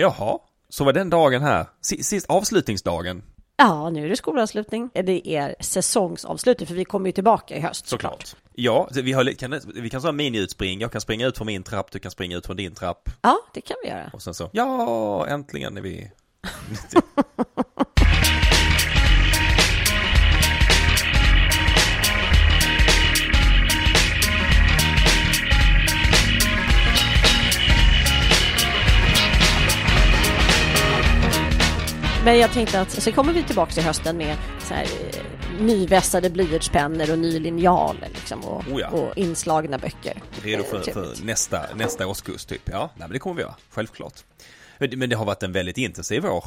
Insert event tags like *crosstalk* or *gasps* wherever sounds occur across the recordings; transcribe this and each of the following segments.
Jaha, så var den dagen här. Sist avslutningsdagen. Ja, nu är det skolavslutning. Det är säsongsavslutning, för vi kommer ju tillbaka i höst. Såklart. Ja, vi, har, kan, vi kan ha mini-utspring. Jag kan springa ut från min trapp, du kan springa ut från din trapp. Ja, det kan vi göra. Och sen så, ja, äntligen är vi... *laughs* *laughs* Men jag tänkte att så kommer vi tillbaka till hösten med så här, eh, nyvässade blyertspennor och ny linjal liksom, och, oh ja. och, inslagna böcker. Redo för, eh, för nästa, nästa årskurs typ. Ja, nej, men det kommer vi göra, självklart. Men det har varit en väldigt intensiv år,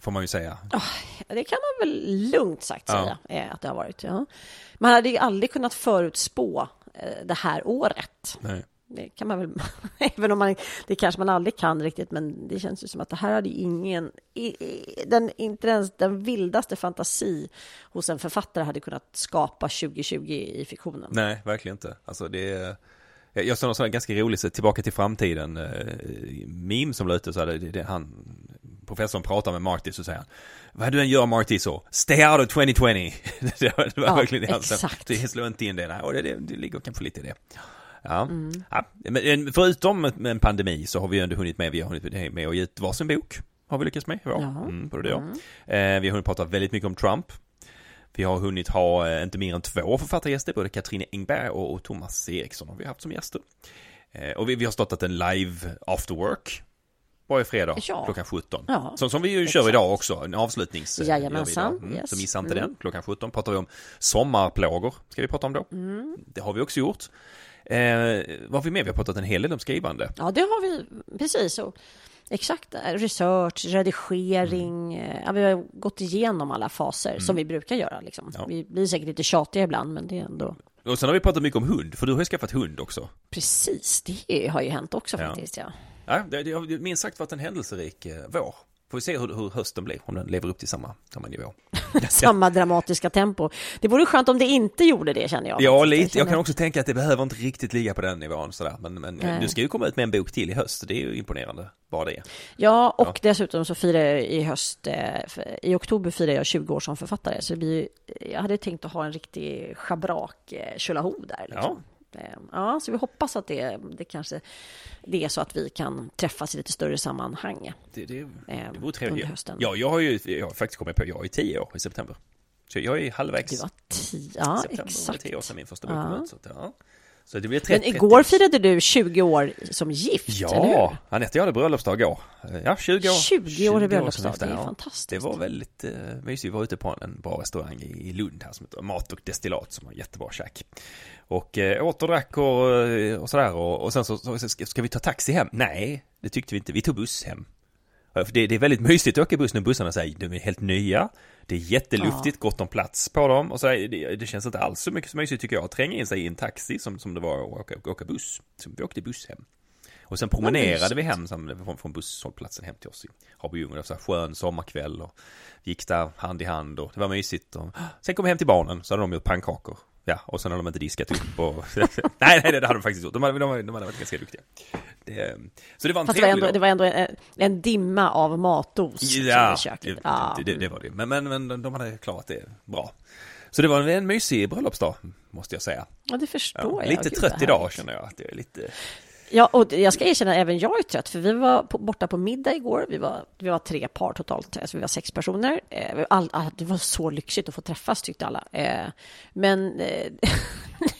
får man ju säga. Oh, det kan man väl lugnt sagt säga ja. Eh, att det har varit. Ja. Man hade ju aldrig kunnat förutspå det här året. Nej det kan man väl, *laughs* även om man, det kanske man aldrig kan riktigt, men det känns ju som att det här hade ingen, den, inte ens den vildaste fantasi hos en författare hade kunnat skapa 2020 i fiktionen. Nej, verkligen inte. Alltså det är, jag såg någon sån ganska rolig, tillbaka till framtiden, eh, meme som la ute så hade det, det, han, professorn pratar med Marty så säger han, vad du än gör Marty så, stay out of 2020. *laughs* det var, det var ja, verkligen det han sa. Det slår inte in det, nej, och det, det, det ligger kanske lite i det. Ja. Mm. ja. Men förutom en pandemi så har vi ändå hunnit med, vi har hunnit med att ge ut varsin bok. Har vi lyckats med år. Mm, både det mm. eh, Vi har hunnit prata väldigt mycket om Trump. Vi har hunnit ha eh, inte mer än två författargäster, både Katrine Engberg och, och Thomas Eriksson har vi haft som gäster. Eh, och vi, vi har startat en live after work varje fredag ja. klockan 17. Ja, som, som vi ju kör idag också, en avslutnings... Jajamensan. Mm, yes. Så missa inte mm. den, klockan 17 pratar vi om sommarplågor, ska vi prata om då. Mm. Det har vi också gjort. Eh, vad har vi mer? Vi har pratat en hel del om skrivande. Ja, det har vi, precis. Och exakt, research, redigering. Mm. Ja, vi har gått igenom alla faser mm. som vi brukar göra. Liksom. Ja. Vi blir säkert lite tjatiga ibland, men det är ändå... Och sen har vi pratat mycket om hund, för du har ju skaffat hund också. Precis, det har ju hänt också faktiskt, ja. Ja, det, det har minst sagt varit en händelserik eh, vår. Får vi se hur, hur hösten blir, om den lever upp till samma, samma nivå. *laughs* samma dramatiska tempo. Det vore skönt om det inte gjorde det känner jag. Ja, lite. Jag kan också tänka att det behöver inte riktigt ligga på den nivån sådär. Men, men du ska ju komma ut med en bok till i höst, det är ju imponerande, bara det. Ja, och ja. dessutom så firar jag i höst, eh, i oktober firar jag 20 år som författare. Så det blir, jag hade tänkt att ha en riktig schabrak eh, tjolaho där. Liksom. Ja. Ehm, ja, så vi hoppas att det, det kanske det är så att vi kan träffas i lite större sammanhang. Det, det, det ehm, vore trevligt. Hösten. Ja, jag har ju jag har faktiskt kommit på, jag är tio år i september. Så jag är halvvägs. Du var tio, ja september, exakt. tio år sedan min första bok kom ut. Så, ja. Så det blir 30, Men igår firade du 20 år som gift, Ja, Anette och jag hade bröllopsdag igår. Ja, 20 år. 20 år i bröllopsdag, det är ja. fantastiskt. Det var väldigt uh, mysigt. Vi var ute på en bra restaurang i Lund här som heter Mat och Destillat som har jättebra käk. Och eh, åt och drack och, och sådär och, och sen så, så ska, ska vi ta taxi hem? Nej, det tyckte vi inte. Vi tog buss hem. Det, det, är väldigt mysigt att åka buss när bussarna säger de är helt nya. Det är jätteluftigt, ja. gott om plats på dem. Och så det, det, känns inte alls så mycket så mysigt tycker jag att tränga in sig i en taxi som, som det var att åka, åka buss. Så vi åkte buss hem. Och sen promenerade vi hem från, från busshållplatsen hem till oss i Habojungen. Det var så här skön sommarkväll och gick där hand i hand och det var mysigt. Och, sen kom vi hem till barnen så hade de gjort pannkakor. Ja, och sen har de inte diskat upp och... *laughs* nej, nej, det hade de faktiskt gjort. De hade, de hade, de hade varit ganska duktiga. Det, så det var en Fast det var ändå, det var ändå en, en dimma av matos ja, i köket. Ja, det, det, det, var det. Men, men, men de hade klarat det bra. Så det var en mysig bröllopsdag, måste jag säga. Ja, det förstår ja, jag. Lite trött idag känner jag. Att det är lite... Ja, och jag ska erkänna, även jag är trött, för vi var på, borta på middag igår. Vi var, vi var tre par totalt, alltså vi var sex personer. Eh, all, all, det var så lyxigt att få träffas, tyckte alla. Eh, men eh,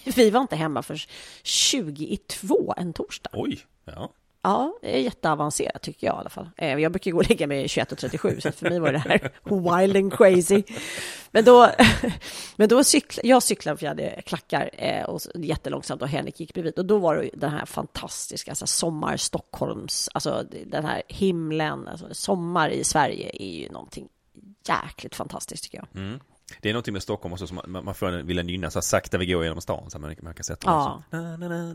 *laughs* vi var inte hemma för 20 i två en torsdag. Oj, ja. Ja, det är jätteavancerat tycker jag i alla fall. Eh, jag brukar gå och lägga mig 21.37 så för mig var det här *laughs* wild and crazy. Men då, *laughs* men då cyklade jag cyklade för jag hade klackar eh, och jättelångsamt och Henrik gick bredvid och då var det den här fantastiska alltså, sommar Stockholms, alltså den här himlen, alltså, sommar i Sverige är ju någonting jäkligt fantastiskt tycker jag. Mm. Det är någonting med Stockholm också som man, man får vilja nynna så sakta vi går genom stan så man, man kan sätta ja. Na, na,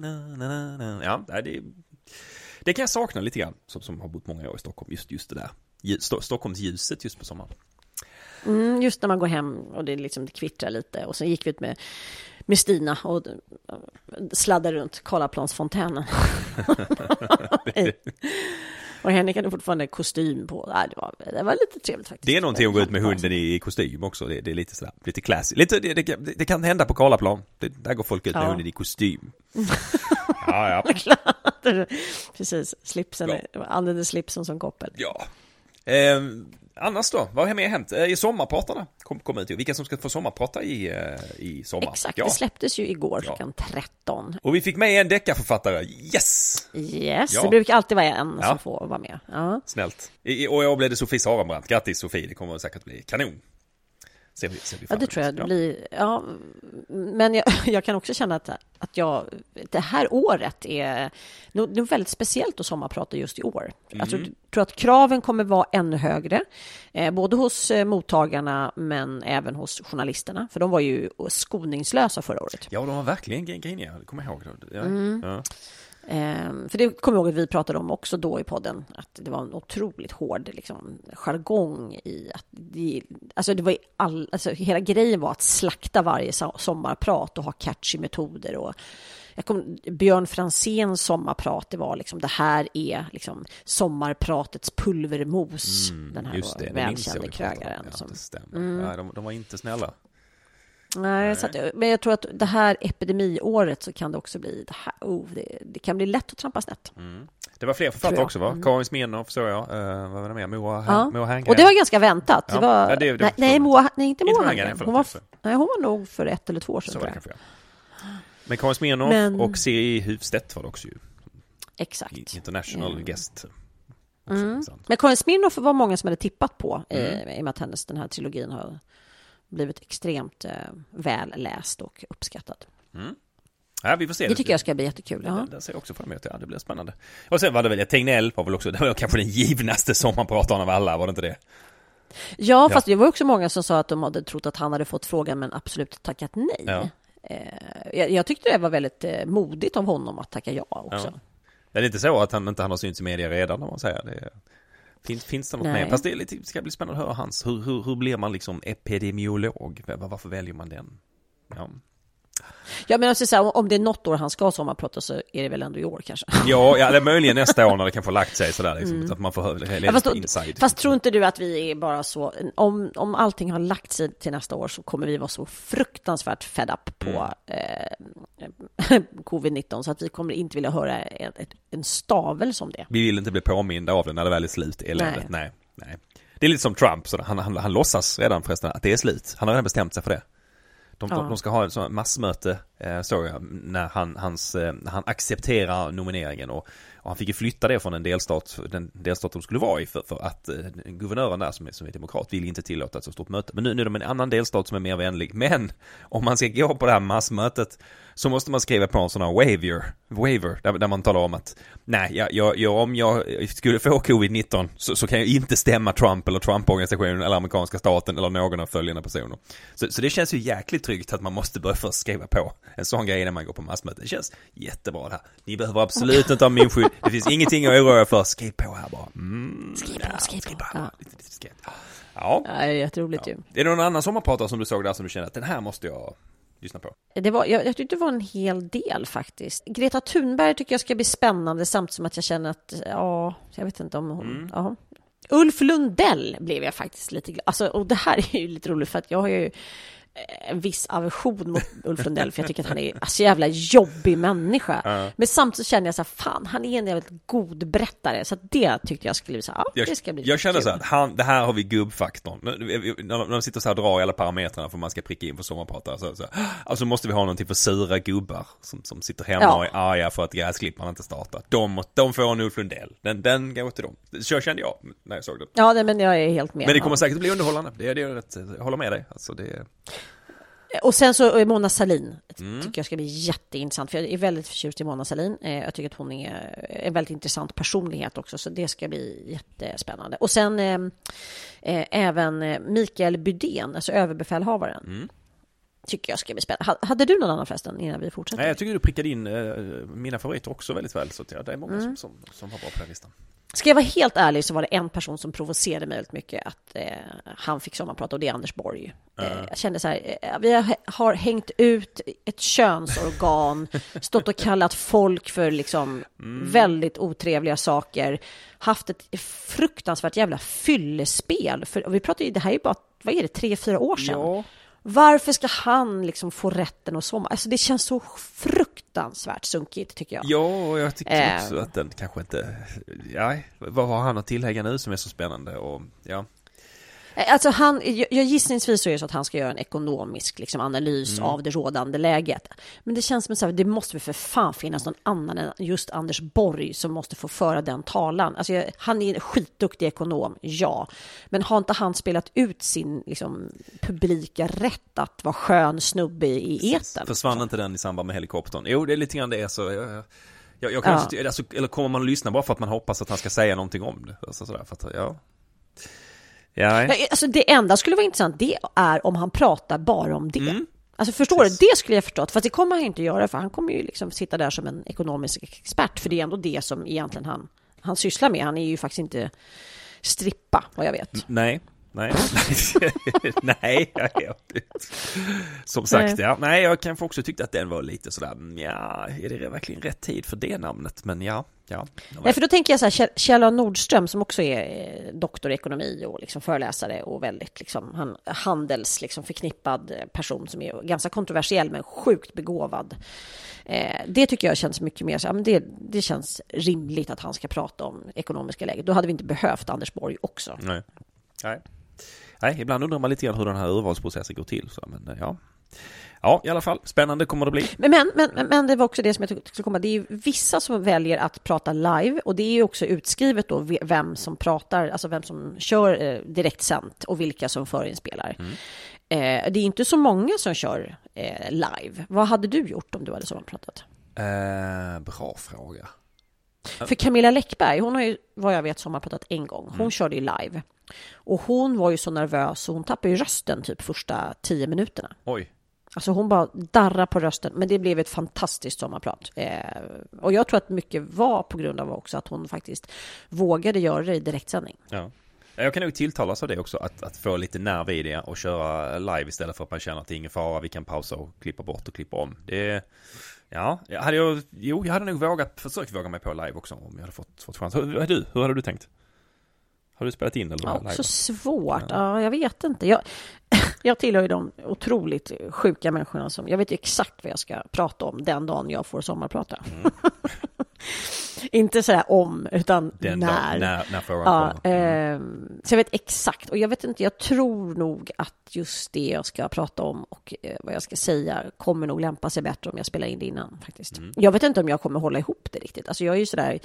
na, ja, det är det kan jag sakna lite grann, som, som har bott många år i Stockholm, just, just det där. Sto Stockholmsljuset just på sommaren. Mm, just när man går hem och det, liksom, det kvittrar lite. Och så gick vi ut med, med Stina och sladdade runt Karlaplansfontänen. *laughs* *laughs* och Henrik hade fortfarande kostym på. Nej, det, var, det var lite trevligt faktiskt. Det är någonting att gå ut med hunden i, i kostym också. Det, det, är lite sådär, lite classy. Lite, det, det, det kan hända på Karlaplan. där går folk ut med ja. hunden i kostym. *laughs* ja, ja. Precis, slipsen, ja. använde slipsen som koppel. Ja. Eh, annars då, vad har mer hänt? Eh, I sommarpratarna kom, kom ut vilka som ska få sommarprata i, eh, i sommar. Exakt, ja. det släpptes ju igår klockan ja. 13. Och vi fick med en deckarförfattare, yes! Yes, ja. det brukar alltid vara en som får vara med. Snällt. I, och jag blev det Sofie Sarenbrant, grattis Sofie, det kommer säkert bli kanon. Ser vi, ser vi ja, det tror jag det blir. Ja, men jag, *laughs* jag, kan också känna att, att jag, det här året är nog, väldigt speciellt att sommarprata just i år. Mm. Alltså, jag tror att kraven kommer vara ännu högre, eh, både hos eh, mottagarna men även hos journalisterna. För de var ju skoningslösa förra året. Ja, de var verkligen griniga, kommer jag ihåg. Ja. Mm. Ja. Ehm, för det kommer jag ihåg att vi pratade om också då i podden, att det var en otroligt hård liksom, jargong i att det, alltså det var all, alltså hela grejen var att slakta varje sommarprat och ha catchy metoder och kom, Björn Franzéns sommarprat, det var liksom det här är liksom sommarpratets pulvermos, mm, den här det, välkände krögaren. Ja, som, mm. ja, de, de var inte snälla. Nej, Så att, men jag tror att det här epidemiåret så kan det också bli det här, oh, det, det kan bli lätt att trampa snett. Mm. Det var fler författare också va? Mm. Karin Smirnoff såg jag, uh, vad var det mer? Moa, ja. Moa. Och det var ganska väntat. Ja. Det var, ja, det, det nej, nej, Moa, nej, inte Moa Herngren. Hon var, nej, hon var nog för ett eller två år sedan. Så var det Men Karin Smirnoff men... och C.I. Hufstedt var det också ju. Exakt. International mm. guest. Mm. Men Karin Smirnoff var många som hade tippat på mm. i och med att hennes, den här trilogin har blivit extremt eh, väl läst och uppskattad. Mm. Ja, vi får se. Det tycker jag ska bli jättekul. Ja. Det, det ser jag också fram emot. Ja, det blir spännande. Och sen var det väl, Tegnell var väl också, det var kanske den givnaste sommarprataren av alla, var det inte det? Ja, fast ja. det var också många som sa att de hade trott att han hade fått frågan men absolut tackat nej. Ja. Eh, jag, jag, tyckte det var väldigt eh, modigt av honom att tacka ja också. Ja. Det är inte så att han inte han har synts i media redan, om man säger det. Finns, finns det något Nej. mer? Fast det, lite, det ska bli spännande att höra hans. Hur, hur, hur blir man liksom epidemiolog? Varför väljer man den? Ja. Ja, men alltså, så här, om det är något år han ska sommarprata så är det väl ändå i år kanske. *laughs* Ja, ja det är möjligen nästa år när det kan få lagt sig sådär liksom, mm. att man får ja, fast, inside. Fast tror inte du att vi är bara så, om, om allting har lagt sig till nästa år så kommer vi vara så fruktansvärt fed up på mm. eh, *laughs* covid-19 så att vi kommer inte vilja höra en, en stavelse om det. Vi vill inte bli påminda av det när det väl är slut, eländet. Nej. nej, nej. Det är lite som Trump, så han, han, han låtsas redan förresten att det är slut. Han har redan bestämt sig för det. De, ja. de ska ha ett massmöte, eh, såg jag, när han, hans, eh, han accepterar nomineringen och, och, han fick ju flytta det från en delstat, den delstat de skulle vara i för, för att eh, guvernören där som är, som är demokrat vill inte tillåta ett så stort möte. Men nu, nu är de en annan delstat som är mer vänlig. Men om man ska gå på det här massmötet så måste man skriva på en sån här waiver, waiver där, där man talar om att nej, jag, jag, jag, om jag skulle få covid-19 så, så, kan jag inte stämma Trump eller Trump-organisationen eller amerikanska staten eller någon av följande personer. Så, så det känns ju jäkligt tryggt att man måste börja först skriva på en sån grej när man går på massmöte. Det känns jättebra det här. Ni behöver absolut inte ha min skydd. Det finns ingenting att oroa för. Skriv på här bara. Mm, skriv på, skriv på. Ja. Ja. Ja, det är jätteroligt ja. ju. Är det någon annan sommarpratare som du såg där som du känner att den här måste jag lyssna på? Det var, jag, jag tyckte det var en hel del faktiskt. Greta Thunberg tycker jag ska bli spännande samtidigt som att jag känner att, ja, jag vet inte om hon, mm. ja. Ulf Lundell blev jag faktiskt lite glad. Alltså, och det här är ju lite roligt för att jag har ju en viss aversion mot Ulf Lundell för jag tycker att han är en så jävla jobbig människa. Ja. Men samtidigt känner jag så här, fan han är en jävligt god berättare så det tyckte jag skulle bli så här, ja, det ska bli Jag känner så här, han, det här har vi gubbfaktorn. När de sitter så här och drar i alla parametrarna för man ska pricka in på sommarpratare så, så alltså måste vi ha någonting för sura gubbar som, som sitter hemma ja. och är arga för att gräsklipparen inte startar. De, de får en Ulf Lundell, den, den går till dem. Så kände jag när jag såg det. Ja, nej, men jag är helt med. Men det kommer säkert att bli underhållande, det är det jag håller med dig. Alltså det... Och sen så Mona Salin mm. tycker jag ska bli jätteintressant, för jag är väldigt förtjust i Mona Salin. Eh, jag tycker att hon är en väldigt intressant personlighet också, så det ska bli jättespännande. Och sen eh, eh även eh, Mikael Bydén, alltså överbefälhavaren. Mm. Tycker jag ska bli spännande. Hade du någon annan förresten innan vi fortsätter? Nej, jag tycker du prickade in eh, mina favoriter också väldigt väl, så det är många mm. som, som, som var bra på den listan. Ska jag vara helt ärlig så var det en person som provocerade mig väldigt mycket att eh, han fick sommarprata och det är Anders Borg. Uh. Eh, jag kände så här, eh, vi har, har, hängt ut ett könsorgan, *laughs* stått och kallat folk för liksom mm. väldigt otrevliga saker, haft ett fruktansvärt jävla fyllespel. För, och vi pratar ju, det här är ju bara, vad är det, tre, fyra år sedan. Ja. Varför ska han liksom få rätten att somma? Alltså det känns så fruktansvärt sunkigt tycker jag. Ja, och jag tycker också eh. att den kanske inte, ja, vad har han att tillägga nu som är så spännande och ja. Eh, alltså han, jag gissningsvis så är det så att han ska göra en ekonomisk liksom, analys mm. av det rådande läget. Men det känns som att det måste väl för fan finnas någon annan än just Anders Borg som måste få föra den talan. Alltså, han är en skitduktig ekonom, ja. Men har inte han spelat ut sin liksom, publika rätt att vara skön snubbe i eten? Försvann inte den i samband med helikoptern? Jo, det är lite grann det. Så jag, jag, jag kan ja. alltså, eller kommer man att lyssna bara för att man hoppas att han ska säga någonting om det? Alltså, sådär, för att, ja. Ja. Alltså det enda skulle vara intressant det är om han pratar bara om det. Mm. Alltså förstår Precis. du? Det skulle jag förstått. Fast det kommer han inte göra för han kommer ju liksom sitta där som en ekonomisk expert. För det är ändå det som egentligen han, han sysslar med. Han är ju faktiskt inte strippa vad jag vet. Nej, Nej, *laughs* nej, som sagt, ja. Nej, jag kanske också tyckte att den var lite sådär, mm, ja, är det verkligen rätt tid för det namnet? Men ja, ja. Nej, för då tänker jag så här, Kjell Nordström som också är eh, doktor i ekonomi och liksom föreläsare och väldigt liksom, han, handels liksom förknippad person som är ganska kontroversiell men sjukt begåvad. Eh, det tycker jag känns mycket mer så, men det, det känns rimligt att han ska prata om ekonomiska läget. Då hade vi inte behövt Anders Borg också. Nej. Nej. Nej, ibland undrar man lite grann hur den här urvalsprocessen går till. Så, men eh, ja. Ja, i alla fall. Spännande kommer det bli. Men, men, men, men det var också det som jag tyckte skulle komma. Det är ju vissa som väljer att prata live och det är ju också utskrivet då vem som pratar, alltså vem som kör eh, direktsänt och vilka som förinspelar. Mm. Eh, det är inte så många som kör eh, live. Vad hade du gjort om du hade så pratat? Eh, bra fråga. För Camilla Läckberg, hon har ju vad jag vet sommarpratat en gång. Hon mm. körde ju live. Och hon var ju så nervös så hon tappade ju rösten typ första tio minuterna. Oj. Alltså hon bara darrar på rösten, men det blev ett fantastiskt sommarprat. Eh, och jag tror att mycket var på grund av också att hon faktiskt vågade göra det i direktsändning. Ja. Jag kan nog tilltalas av det också, att, att få lite nerv i det och köra live istället för att man känner att det är ingen fara, vi kan pausa och klippa bort och klippa om. Det Ja, hade jag, jo, jag hade nog vågat, försökt våga mig på live också om jag hade fått, fått chans. Hur, hur, hur hade du tänkt? Har du spelat in eller? Ja, live? så svårt. Ja. ja. jag vet inte. Jag, *laughs* jag tillhör ju de otroligt sjuka människorna som, jag vet ju exakt vad jag ska prata om den dagen jag får sommarprata. Mm. *laughs* Inte sådär om, utan den när. Dag, när, när frågan ja, mm. eh, Så jag vet exakt, och jag vet inte, jag tror nog att just det jag ska prata om och eh, vad jag ska säga kommer nog lämpa sig bättre om jag spelar in det innan faktiskt. Mm. Jag vet inte om jag kommer hålla ihop det riktigt. Alltså jag är ju sådär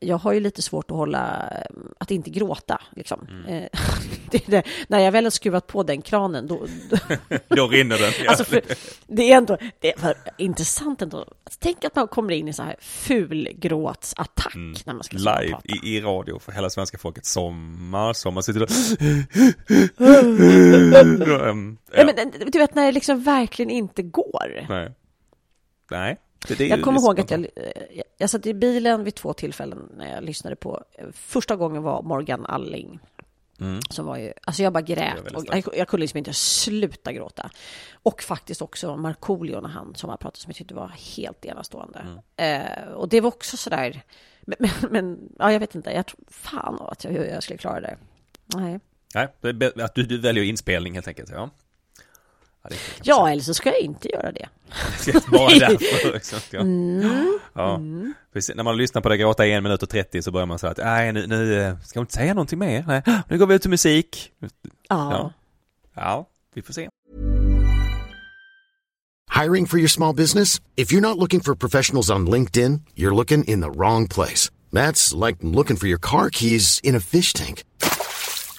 jag har ju lite svårt att hålla, att inte gråta. Liksom. Mm. Eh, *laughs* det det. När jag väl har skruvat på den kranen, då... Då, *laughs* då rinner den. Ja. Alltså det är ändå det är intressant ändå. Alltså, tänk att man kommer in i så här ful gråtsattack mm. när man ska Live i, i radio för hela svenska folket. Sommar, sommar sitter och... um, *laughs* ja. men, du vet när det liksom verkligen inte går. Nej. Nej. Jag kommer ihåg att jag, jag satt i bilen vid två tillfällen när jag lyssnade på, första gången var Morgan Alling. Mm. Som var ju, alltså jag bara grät och jag, jag, kunde liksom inte sluta gråta. Och faktiskt också Markoolio när han som har pratat som jag tyckte var helt enastående. Mm. Eh, och det var också sådär, men, men, men, ja, jag vet inte, jag tror fan att jag, hur jag skulle klara det. Nej. Nej, att du, du väljer inspelning helt enkelt, ja. Ja, ja eller så ska jag inte göra det. *laughs* Bara *laughs* därför. *laughs* Exakt, ja. Mm. ja. Mm. När man lyssnar på det gråta i en minut och 30 så börjar man säga att nej, nu, nu eh, ska hon inte säga någonting mer. Nej, *gasps* nu går vi ut till musik. Ja. ja. Ja, vi får se. Hiring for your small business? If you're not looking for professionals on LinkedIn, you're looking in the wrong place. That's like looking for your car keys in a fish tank.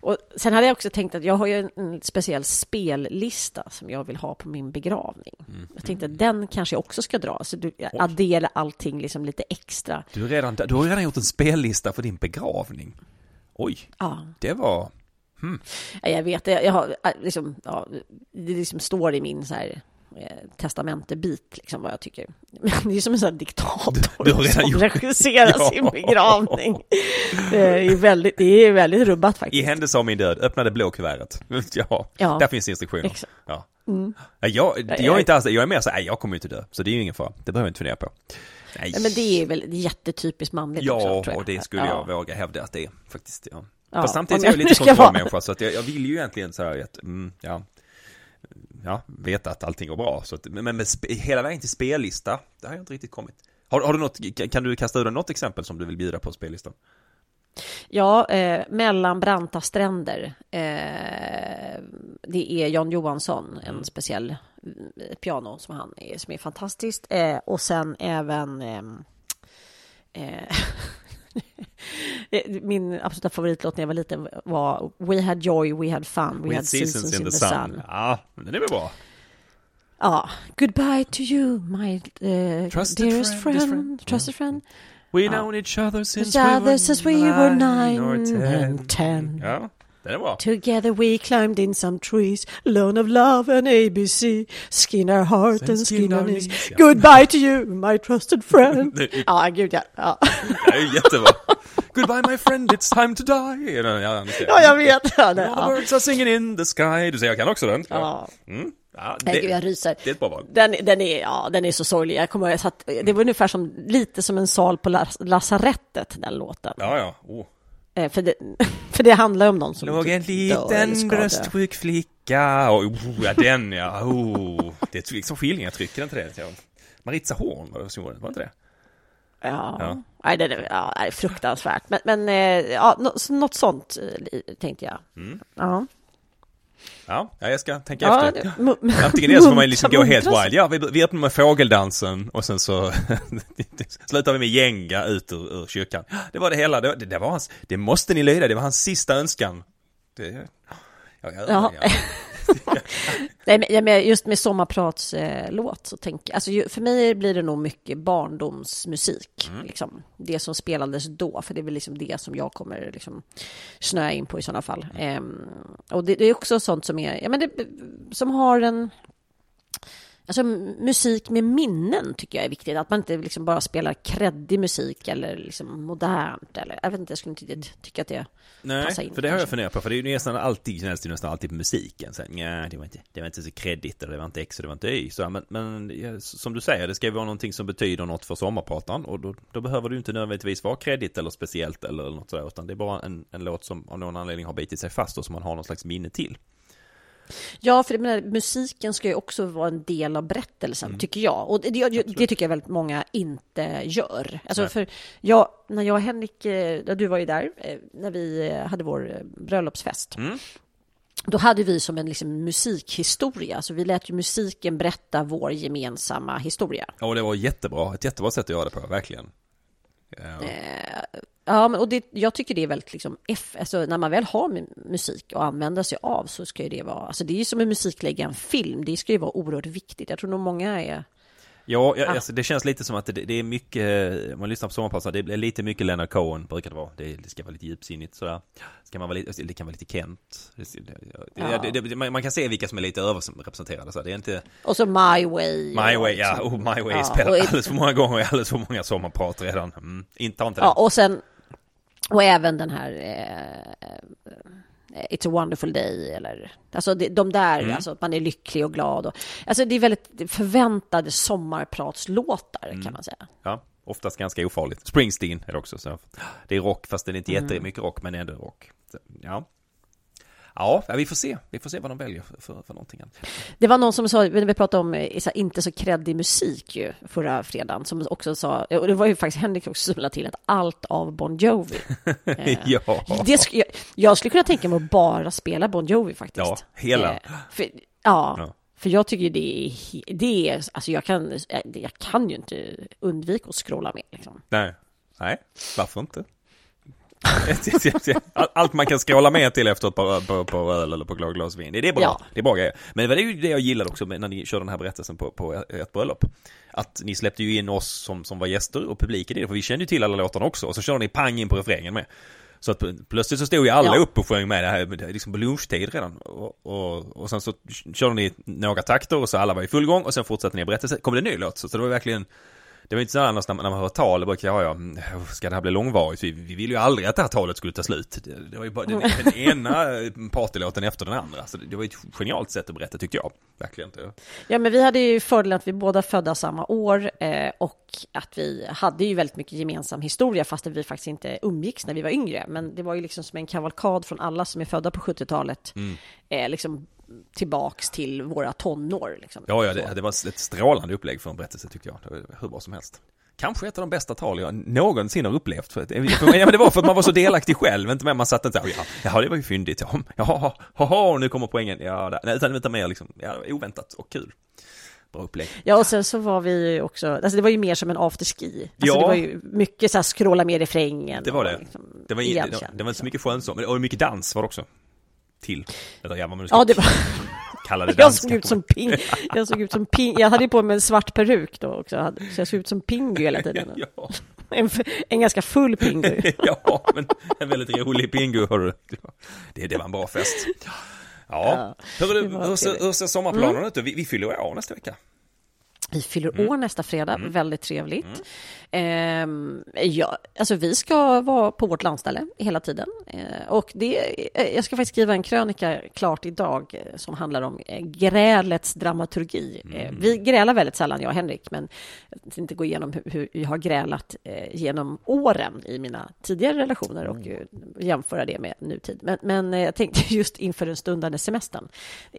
Och sen hade jag också tänkt att jag har ju en, speciell spellista som jag vill ha på min begravning. Mm. Jag tänkte att den kanske också ska dra, så du adderar allting liksom lite extra. Du, redan, du har redan gjort en spellista för din begravning. Oj, ja. det var... Hmm. Jag vet, jag, jag har liksom, ja, det liksom står i min så här eh, testamentebit, liksom vad jag tycker. *laughs* det är som en sån här diktator du, du som gjort... regisserar *laughs* ja. sin begravning. Det är, väldigt, det är väldigt rubbat faktiskt. I händelse av min död, öppna det blå kuvertet. *laughs* Ja, ja. där finns instruktioner. Exakt. Ja. Mm. Jag, jag, är inte alls, jag är mer så här, jag kommer ju inte dö, så det är ju ingen fara. Det behöver jag inte fundera på. Nej. Men det är väl jättetypiskt manligt ja, också, Ja, och det skulle jag våga hävda att det är faktiskt. Ja. Ja, Fast samtidigt är jag lite kontrollmänniska så att jag, jag, vill ju egentligen så här att, mm, ja, ja, veta att allting går bra. Så att, men med hela vägen till spellista, det har jag inte riktigt kommit. Har, har du något, kan du kasta ur något exempel som du vill bjuda på spellistan? Ja, eh, mellan branta stränder. Eh, det är Jan Johansson, en mm. speciell eh, piano som han är, som är fantastiskt. Eh, och sen även ehm, eh, *laughs* *laughs* Min absoluta favoritlåt när jag var liten var We had joy, we had fun, we, we had seasons, seasons in, the, sun. sun. Ja, den är väl bra. Ja, Goodbye to you, my uh, trusted dearest friend, friend, friend. trusted friend. We known each other since, we, were since we were nine, or ten. and ten. Ja. Den är bra. Together we climbed in some trees, learn of love and ABC, skin our heart Sen and skin our knees. Ja. Goodbye to you, my trusted friend. *laughs* Ja, ah, gud ja. ja. Det är jättebra. Goodbye my friend, it's time to die. Ja, ja jag vet. Ja, det, ja. birds are singing in the sky. Du säger jag kan också den. Ja. Mm. Ja, det, Nej, jag ryser. Det är ett bra val. Den, den, är, ja, den är så sorglig. Jag kommer, jag satt, det var ungefär som, lite som en sal på las, lasarettet, den låten. Ja, ja. Oh. Eh, för, det, *laughs* för det handlar om någon som Låg en liten bröstsjuk flicka. Och, oh, ja, den ja. Oh. Det är liksom skildringar, inte det? Maritza Horn var det som gjorde det, var inte det? Ja, ja. Nej, det, är, ja, det är fruktansvärt. Men, men eh, ja, något sånt eh, tänkte jag. Mm. Ja. Ja, jag ska tänka ja, efter. Det, *laughs* Antingen det så får man liksom gå helt wild. Ja, vi, vi öppnar med fågeldansen och sen så *laughs* slutar vi med gänga ut ur, ur kyrkan. Det var det hela. Det, det, var hans, det måste ni lyda, det var hans sista önskan. Det, ja, jag, ja. Nej, men just med sommarpratslåt så tänker alltså för mig blir det nog mycket barndomsmusik. Mm. Liksom, det som spelades då, för det är väl liksom det som jag kommer liksom snöa in på i sådana fall. Mm. Eh, och det, det, är också sånt som är, ja men det, som har en Alltså musik med minnen tycker jag är viktigt. Att man inte liksom bara spelar kreddig musik eller liksom modernt. Eller, jag vet inte, jag skulle inte tycka att det Nej, passar in. för det har jag funderat på. För det är ju nästan alltid, det nästan alltid musiken. Så, nej, det var inte, det var inte så kreddigt eller det var inte X och det var inte Y. Så, men, men som du säger, det ska ju vara någonting som betyder något för sommarprataren. Och då, då behöver ju inte nödvändigtvis vara kreddigt eller speciellt eller något sådär. Utan det är bara en, en låt som av någon anledning har bitit sig fast och som man har någon slags minne till. Ja, för menar, musiken ska ju också vara en del av berättelsen, mm. tycker jag. Och det, det, det, tycker jag väldigt många inte gör. Alltså, för jag, när jag och Henrik, eh, du var ju där, eh, när vi eh, hade vår bröllopsfest. Mm. Då hade vi som en liksom musikhistoria, så vi lät ju musiken berätta vår gemensamma historia. Ja, och det var jättebra, ett jättebra sätt att göra det på, verkligen. Ja. Ja, men och det, jag tycker det är väldigt liksom, F, alltså när man väl har musik och använder sig av så ska ju det vara, alltså det är ju som en musiklägga en film, det ska ju vara oerhört viktigt. Jag tror nog många är Ja, ja. Alltså, det känns lite som att det, det är mycket, om man lyssnar på sommarpassar, det är lite mycket Leonard Cohen brukar det vara. Det, det ska vara lite djupsinnigt sådär. Ska man vara lite, alltså, det kan vara lite Kent. Ja. Det, man, kan se vilka som är lite överrepresenterade så det är inte... Och så My Way. My Way, ja. Oh, My Way ja, spelar alldeles för många gånger i alldeles för många sommarprat redan. Mm, inte, inte det. Ja, och sen och även den här eh, It's a wonderful day eller alltså de, de där, mm. alltså att man är lycklig och glad och alltså det är väldigt förväntade sommarpratslåtar mm. kan man säga. Ja, oftast ganska ofarligt. Springsteen är det också så. Det är rock fast det är inte mm. jättemycket rock men ändå rock. Ja. Ja, vi får se. Vi får se vad de väljer för, för, någonting. Det var någon som sa, när vi pratade om eh, inte så kreddig musik ju, förra fredagen, som också sa, och det var ju faktiskt Henrik också som till, att allt av Bon Jovi. *laughs* Eh, ja. Det, jag, jag skulle kunna tänka mig att bara spela Bon Jovi faktiskt. Ja, hela. Eh, för, ja. ja. För jag tycker det är, det är, alltså jag kan, jag kan ju inte undvika att scrolla med liksom. Nej, nej, varför inte? Allt man kan skråla med till efter ett par, par, par öl eller på glas vin. Det är bra. Ja. Det är bra grejer. Men det är ju det jag gillade också när ni körde den här berättelsen på, på ett bröllop. Att ni släppte ju in oss som, som var gäster och publik i det. För vi kände ju till alla låtarna också. Och så körde ni pang in på refrängen med. Så att plötsligt så stod ju alla ja. upp och sjöng med det här, liksom på lunchtid redan. Och, och, och sen så körde ni några takter och så alla var i full gång och sen fortsatte ni berättelsen. Kom det en ny låt. Så, så det var verkligen det var inte så annars när man, när man hör tal, brukar ja, ja, mm, ska det här bli långvarigt? Vi, vi ville ju aldrig att det här talet skulle ta slut. Det, det var ju bara den, den *laughs* ena partylåten efter den andra. Så det, det, var ett genialt sätt att berätta tyckte jag. Verkligen. Ja, men vi hade ju fördelen att vi båda födda samma år eh, och att vi hade ju väldigt mycket gemensam historia fast vi faktiskt inte umgicks när vi var yngre. Men det var ju liksom som en kavalkad från alla som är födda på 70-talet. Mm. Eh, liksom tillbaks till våra tonår. Liksom. Ja, ja det, det, var ett strålande upplägg för en berättelse tyckte jag. Det var hur bra som helst. Kanske ett av de bästa tal jag någonsin har upplevt. För, ja, men det var för att man var så delaktig själv, inte med man satt inte ja, ja, det var ju fyndigt, ja, jaha, jaha, nu kommer poängen, ja, där. nej, utan, utan mer liksom, ja, oväntat och kul. Bra upplägg. Ja, och sen så var vi också, alltså det var ju mer som en afterski. Alltså ja. det var ju mycket så här scrolla med refrängen. Det var det. Liksom, det, var, det, var, det var inte så mycket skönsång, och mycket dans var det också till. Vad man ska ja, det var... *laughs* kalla det Jag såg ut som Ping. Jag såg ut som Ping. Jag hade på mig en svart peruk då också. Så jag såg ut som Pingu hela tiden. *laughs* ja. En, en ganska full Pingu. *laughs* ja, men en väldigt rolig Pingu har du. Det, det var en bra fest. Ja. ja. Hur, hur, ser, hur ser sommarplanen mm. ut? Vi, vi fyller år nästa vecka. Vi fyller mm. år nästa fredag, mm. väldigt trevligt. Mm. Eh, ja, alltså vi ska vara på vårt landställe hela tiden. Eh, och det, eh, jag ska faktiskt skriva en krönika klart idag eh, som handlar om eh, grälets dramaturgi. Eh, mm. vi grälar väldigt sällan, jag och Henrik, men jag ska inte gå igenom hur, hur vi har grälat genom åren i mina tidigare relationer och mm. jämföra det med nutid. Men, men jag tänkte *laughs* just inför den stundande semestern.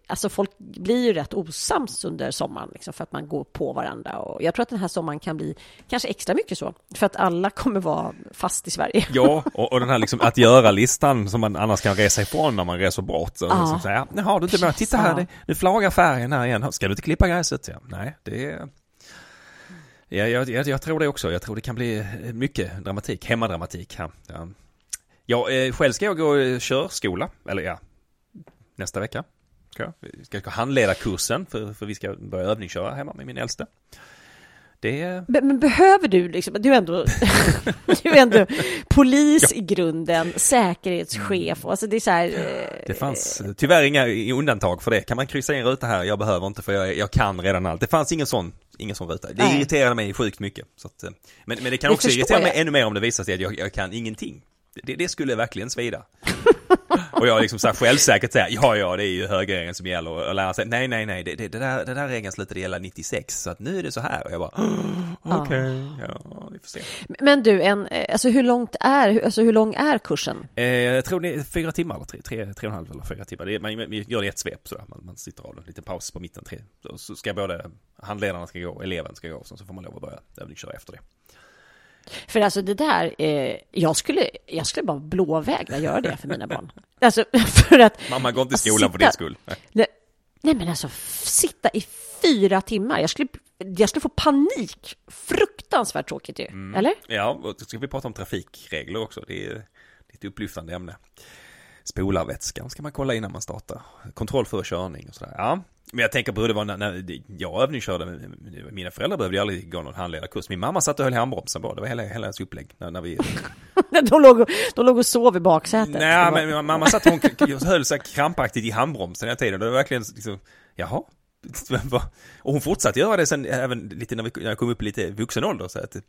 Alltså folk blir ju rätt osams under sommaren liksom, för att man går på varandra. Och jag tror att den här sommaren kan bli kanske extra mycket så, för att alla kommer vara fast i Sverige. *laughs* Ja, och, och den här liksom att göra-listan som man annars kan resa ifrån när man reser bort. Så, ja. så här, har du inte med, titta här, det, nu flagar färgen här igen, ska du inte klippa gräset? Ja, nej, det är... Ja, jag, jag, jag, tror det också. Jag tror det kan bli mycket dramatik, hemmadramatik här. Ja. Ja, eh, själv ska jag gå körskola, eller ja, nästa vecka. Ska jag ska handleda kursen för, för vi ska börja övningsköra hemma med min äldste. det... Men, behöver du liksom, du är ändå, *laughs* du är ändå polis ja. i grunden, säkerhetschef, alltså det är så här, eh, Det fanns tyvärr inga undantag för det, kan man kryssa in ruta här, jag behöver inte för jag, jag kan redan allt. Det fanns ingen sån, ingen sån ruta. Det Nej. irriterade mig sjukt mycket. Så att, eh, men, men det kan det också irritera jag. mig ännu mer om det visar sig att jag, jag kan ingenting. Det, det skulle verkligen svida. *laughs* Och jag liksom så här självsäkert säger, ja ja det är ju högerregeln som gäller och lära sig, nej nej nej, det, det, det, där, det där regeln slutade gälla 96 så att nu är det så här och jag bara, *gasps* okej, okay, ja, vi får se. Men du, en, alltså hur långt är, alltså hur lång är kursen? Eh, jag tror det är fyra timmar eller tre, tre, tre och en halv eller fyra timmar. Det man, man gör det i ett svep sådär, man, man sitter av en liten paus på mitten, tre. Så, så ska både handledarna ska gå, eleven ska gå, och så får man lov att börja övningsköra efter det. För alltså det där, eh, jag, skulle, jag skulle bara blåvägra göra det för mina barn. Alltså *laughs* för att... Mamma går inte i skolan för din skull. *laughs* Nej. nej men alltså sitta i fyra timmar, jag skulle, jag skulle få panik. Fruktansvärt tråkigt ju, mm. eller? Ja, och så ska vi prata om trafikregler också. Det är ett upplyftande ämne. Spolarvätskan ska man kolla innan man startar. Kontroll för körning och sådär. Ja, men jag tänker på hur det var när, när jag övningskörde. Mina föräldrar behövde ju aldrig gå någon handledarkurs. Min mamma satt och höll handbromsen bara. Det var hela, hela hennes upplägg. När, när vi... *laughs* de, låg, de låg och sov i baksätet. Nej, men mamma satt och höll sig krampaktigt i handbromsen hela tiden. Det var verkligen liksom, jaha, och hon fortsatte göra det sen även lite när, vi, när jag kom upp i lite vuxen ålder så att det,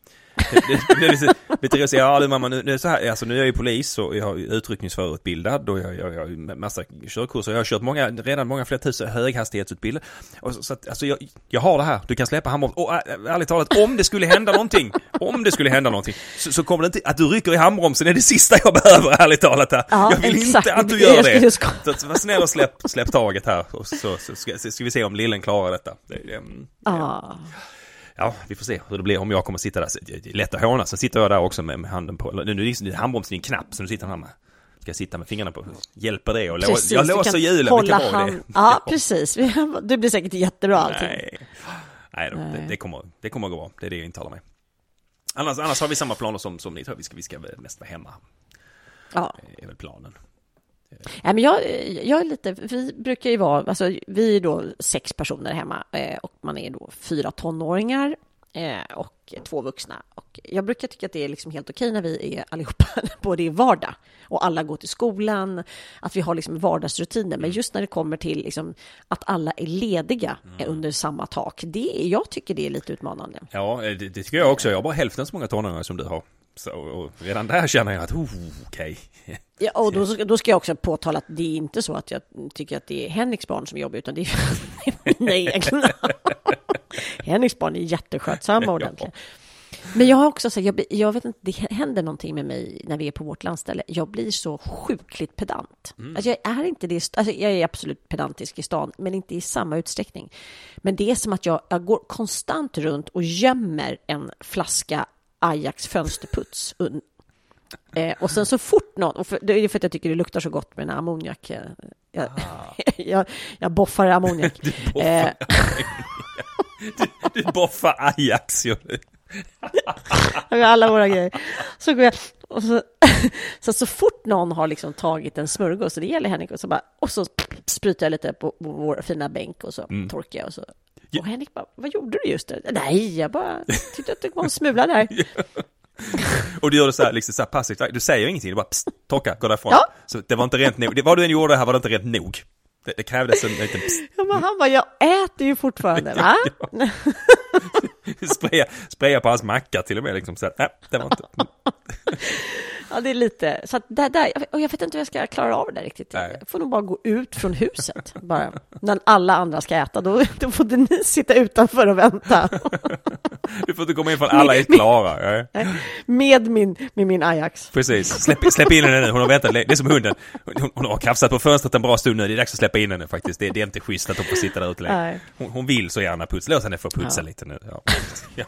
det blev lite, lite roligt, ja du mamma nu, nu så här, alltså nu är jag ju polis och jag är utryckningsförutbildad och jag, jag, jag har massa körkurser, jag har kört många, redan många fler tusen höghastighetsutbildade. Och så, så att, alltså jag, jag har det här, du kan släppa handbromsen. Och ärligt talat, om det skulle hända någonting, om det skulle hända någonting, så, så kommer det inte, att du rycker i handbromsen är det sista jag behöver ärligt talat här. Ja, jag vill exakt. inte att du gör det. Så var snäll och släpp, släpp taget här och så, så, så ska, ska vi se om lillen klarar detta. Det, det, ah. Ja, vi får se hur det blir om jag kommer sitta där. Det är lätt att håna, så sitter jag där också med, med handen på, nu är det handbromsen i en knapp, så nu sitter han med. Ska jag sitta med fingrarna på, hjälper det? Och precis, jag låser hjulen, vilken bra hand... det Ja, precis. *laughs* Det blir säkert jättebra allting. Nej, Nej, då, Nej. Det, det, kommer, det kommer att gå bra. Det är det jag intalar mig. Annars, annars har vi samma planer som, som ni tror. Vi ska, vi ska mest vara hemma. Ja. Det är väl planen. Ja, men jag, jag är lite, vi brukar ju vara, alltså vi är då sex personer hemma eh, och man är då fyra tonåringar eh, och två vuxna. Och jag brukar tycka att det är liksom helt okej när vi är allihopa, *laughs* både i vardag och alla går till skolan, att vi har liksom vardagsrutiner. Men just när det kommer till liksom att alla är lediga mm. under samma tak, det, jag tycker det är lite utmanande. Ja, det, det tycker jag också. Jag har bara hälften så många tonåringar som du har. Så, redan där känner jag att, oh, okej. Okay. Ja, och då, *laughs* då ska jag också påtala att det är inte så att jag tycker att det är Henriks barn som jobbar, utan det är *laughs* mina egna. *laughs* Henriks barn är jätteskötsamma ordentligt. Men jag har också så jag, jag vet inte, det händer någonting med mig när vi är på vårt landställe. Jag blir så sjukligt pedant. Mm. Alltså jag är inte det, alltså jag är absolut pedantisk i stan, men inte i samma utsträckning. Men det är som att jag, jag går konstant runt och gömmer en flaska Ajax fönsterputs. Eh, och sen så fort någon, för, det är för att jag tycker det luktar så gott med den ammoniak. Eh, jag, ah. *laughs* jag, jag boffar ammoniak. *laughs* Du boffar, eh. *laughs* du, du boffar Ajax ju. alla våra grejer. Så går jag, och så, så, så fort någon har liksom tagit en smörgås, och det gäller Henrik, och så, bara, och så sprutar jag lite på, på vår fina bänk och så mm. torkar jag och så och Henrik bara, vad gjorde du just det? Nej, jag bara tyckte att det var en smula där. *laughs* och du gör det så här, liksom så här passivt, du säger ingenting, du bara pst, torka, gå därifrån. Ja. Så det var inte rent nog, vad du än gjorde här var det inte rent nog. Det, det krävdes en liten pst. Ja, men han bara, jag äter ju fortfarande, va? *laughs* spraya, spraya på hans macka till och med liksom, så här, nej, det var inte. *laughs* Ja, det är lite, så att där, där, och jag vet inte hur jag ska klara av det där riktigt. Nej. Jag får nog bara gå ut från huset, bara. När alla andra ska äta, då, då får ni sitta utanför och vänta. Du får inte komma in för alla är klara. Med min, med min Ajax. Precis, släpp, släpp in henne nu, hon har väntat, det är som hunden. Hon, hon har krafsat på fönstret en bra stund nu, det är dags att släppa in henne faktiskt. Det, det är inte schysst att hon får sitta där ute längre. Hon, hon, vill så gärna putsa, låt henne få putsa ja. lite nu. Ja. *laughs* ja,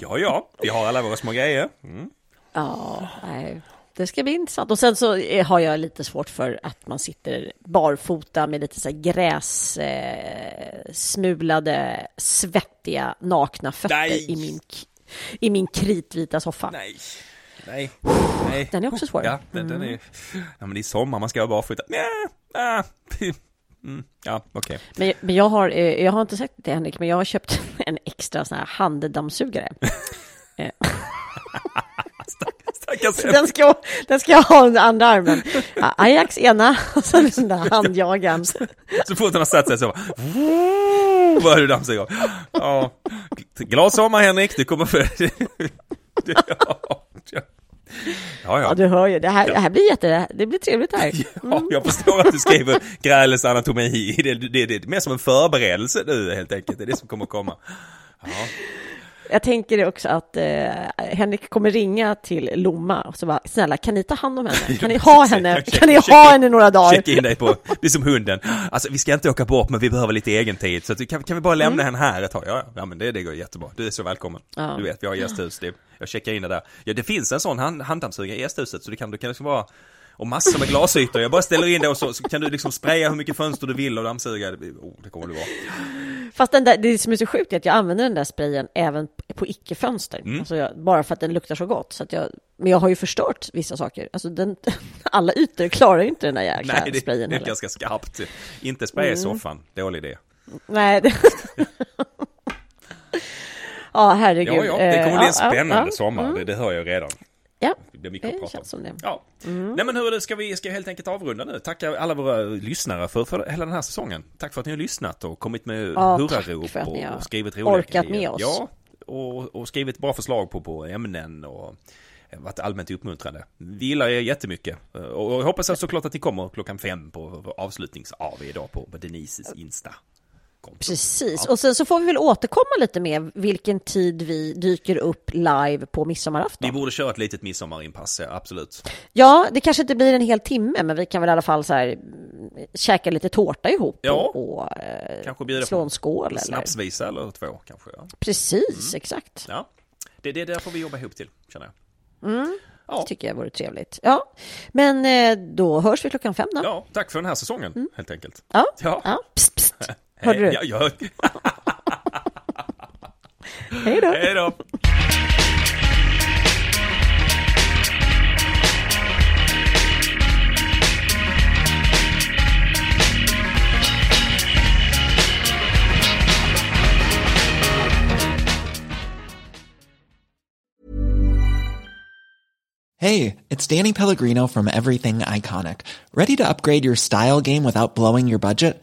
ja, ja, vi har alla våra små grejer. Mm. Ja, nej. Det ska bli intressant. Och sen så har jag lite svårt för att man sitter barfota med lite så här grässmulade, eh, svettiga, nakna fötter i min, i min kritvita soffa. Nej. Nej. Nej. Den är också svår. Ja, den, mm. den är... Ja, men det är sommar, man ska vara barfota. Nej, nej. Mm, ja, okej. Okay. Men, men jag, har, jag har inte sagt det till Henrik, men jag har köpt *laughs* en extra sån här handdammsugare. *laughs* den, ska, den ska ha under andra armen. Ajax ena *laughs* och sen den där handjagaren. Så fort den har satt sig så börjar du dammsuga. Ja. Glad sommar Henrik, du kommer för... *laughs* Ja, ja. Ja, ja. du hör ju. Det här, det här blir jätte... Det blir trevligt här. Mm. Ja, jag förstår att du skriver grälens anatomi. Det, det, det är mer som en förberedelse nu helt enkelt. Det är det som kommer komma. Ja. Jag tänker också att eh, Henrik kommer ringa till Lomma och så bara, snälla kan ni ta hand om henne? *laughs* Kan ni ha henne? Kan ni ha henne några dagar? Checka in dig på, det är som hunden. Alltså vi ska inte åka bort men vi behöver lite egen tid. Så att, kan, kan vi bara lämna mm. henne här ett tag? Ja, ja men det, det går jättebra. Du är så välkommen. Ja. Du vet, vi har gästhus. Det, jag checkar in det där. Ja, det finns en sån hand, handdammsugare i gästhuset så det kan, du kan liksom vara och massor med glasytor. Jag bara ställer in det och så, så kan du liksom spraya hur mycket fönster du vill och dammsuga. Oh, det kommer det vara. Fast den där, det som är så sjukt är att jag använder den där sprayen även på icke-fönster. Mm. Alltså jag, bara för att den luktar så gott. Så jag, men jag har ju förstört vissa saker. Alltså den, *laughs* alla ytor klarar ju inte den där jäkla Nej, det, sprayen. det är ganska skarpt. Inte spraya mm. soffan, dålig idé. Nej. Det... *laughs* ja, herregud. Ja, ja, det kommer bli en spännande ja, ja, sommar. Mm. Det, det hör jag redan. Ja, det, det känns som det. Ja. Mm. Nej men hur ska vi ska helt enkelt avrunda nu. Tacka alla våra lyssnare för, för hela den här säsongen. Tack för att ni har lyssnat och kommit med ja, hurrarop och, och skrivit roliga orkat med oss. Ja, och, och skrivit bra förslag på, på ämnen och varit allmänt uppmuntrande. Vi gillar er jättemycket. Och jag hoppas såklart att ni kommer klockan fem på avslutnings-AV idag på, på Denises Insta konto. Precis, ja. och sen så får vi väl återkomma lite med vilken tid vi dyker upp live på midsommarafton. Vi borde köra ett litet midsommarinpass, ja, absolut. Ja, det kanske inte blir en hel timme, men vi kan väl i alla fall så här mm, käka lite tårta ihop ja. och, och eh, kanske bjuda slå en skål. Eller? Snapsvisa eller två kanske. Ja. Precis, mm. exakt. Ja, det, det där får vi jobba ihop till, känner jag. Mm. Ja. Det tycker jag vore trevligt. Ja, men eh, då hörs vi klockan fem då. Ja, tack för den här säsongen mm. helt enkelt. Ja, ja. ja. Psst, psst. *laughs* Hörde du? Jag, jag... *laughs* Hej då. Hej då. Hey, it's Danny Pellegrino from Everything Iconic. Ready to upgrade your style game without blowing your budget?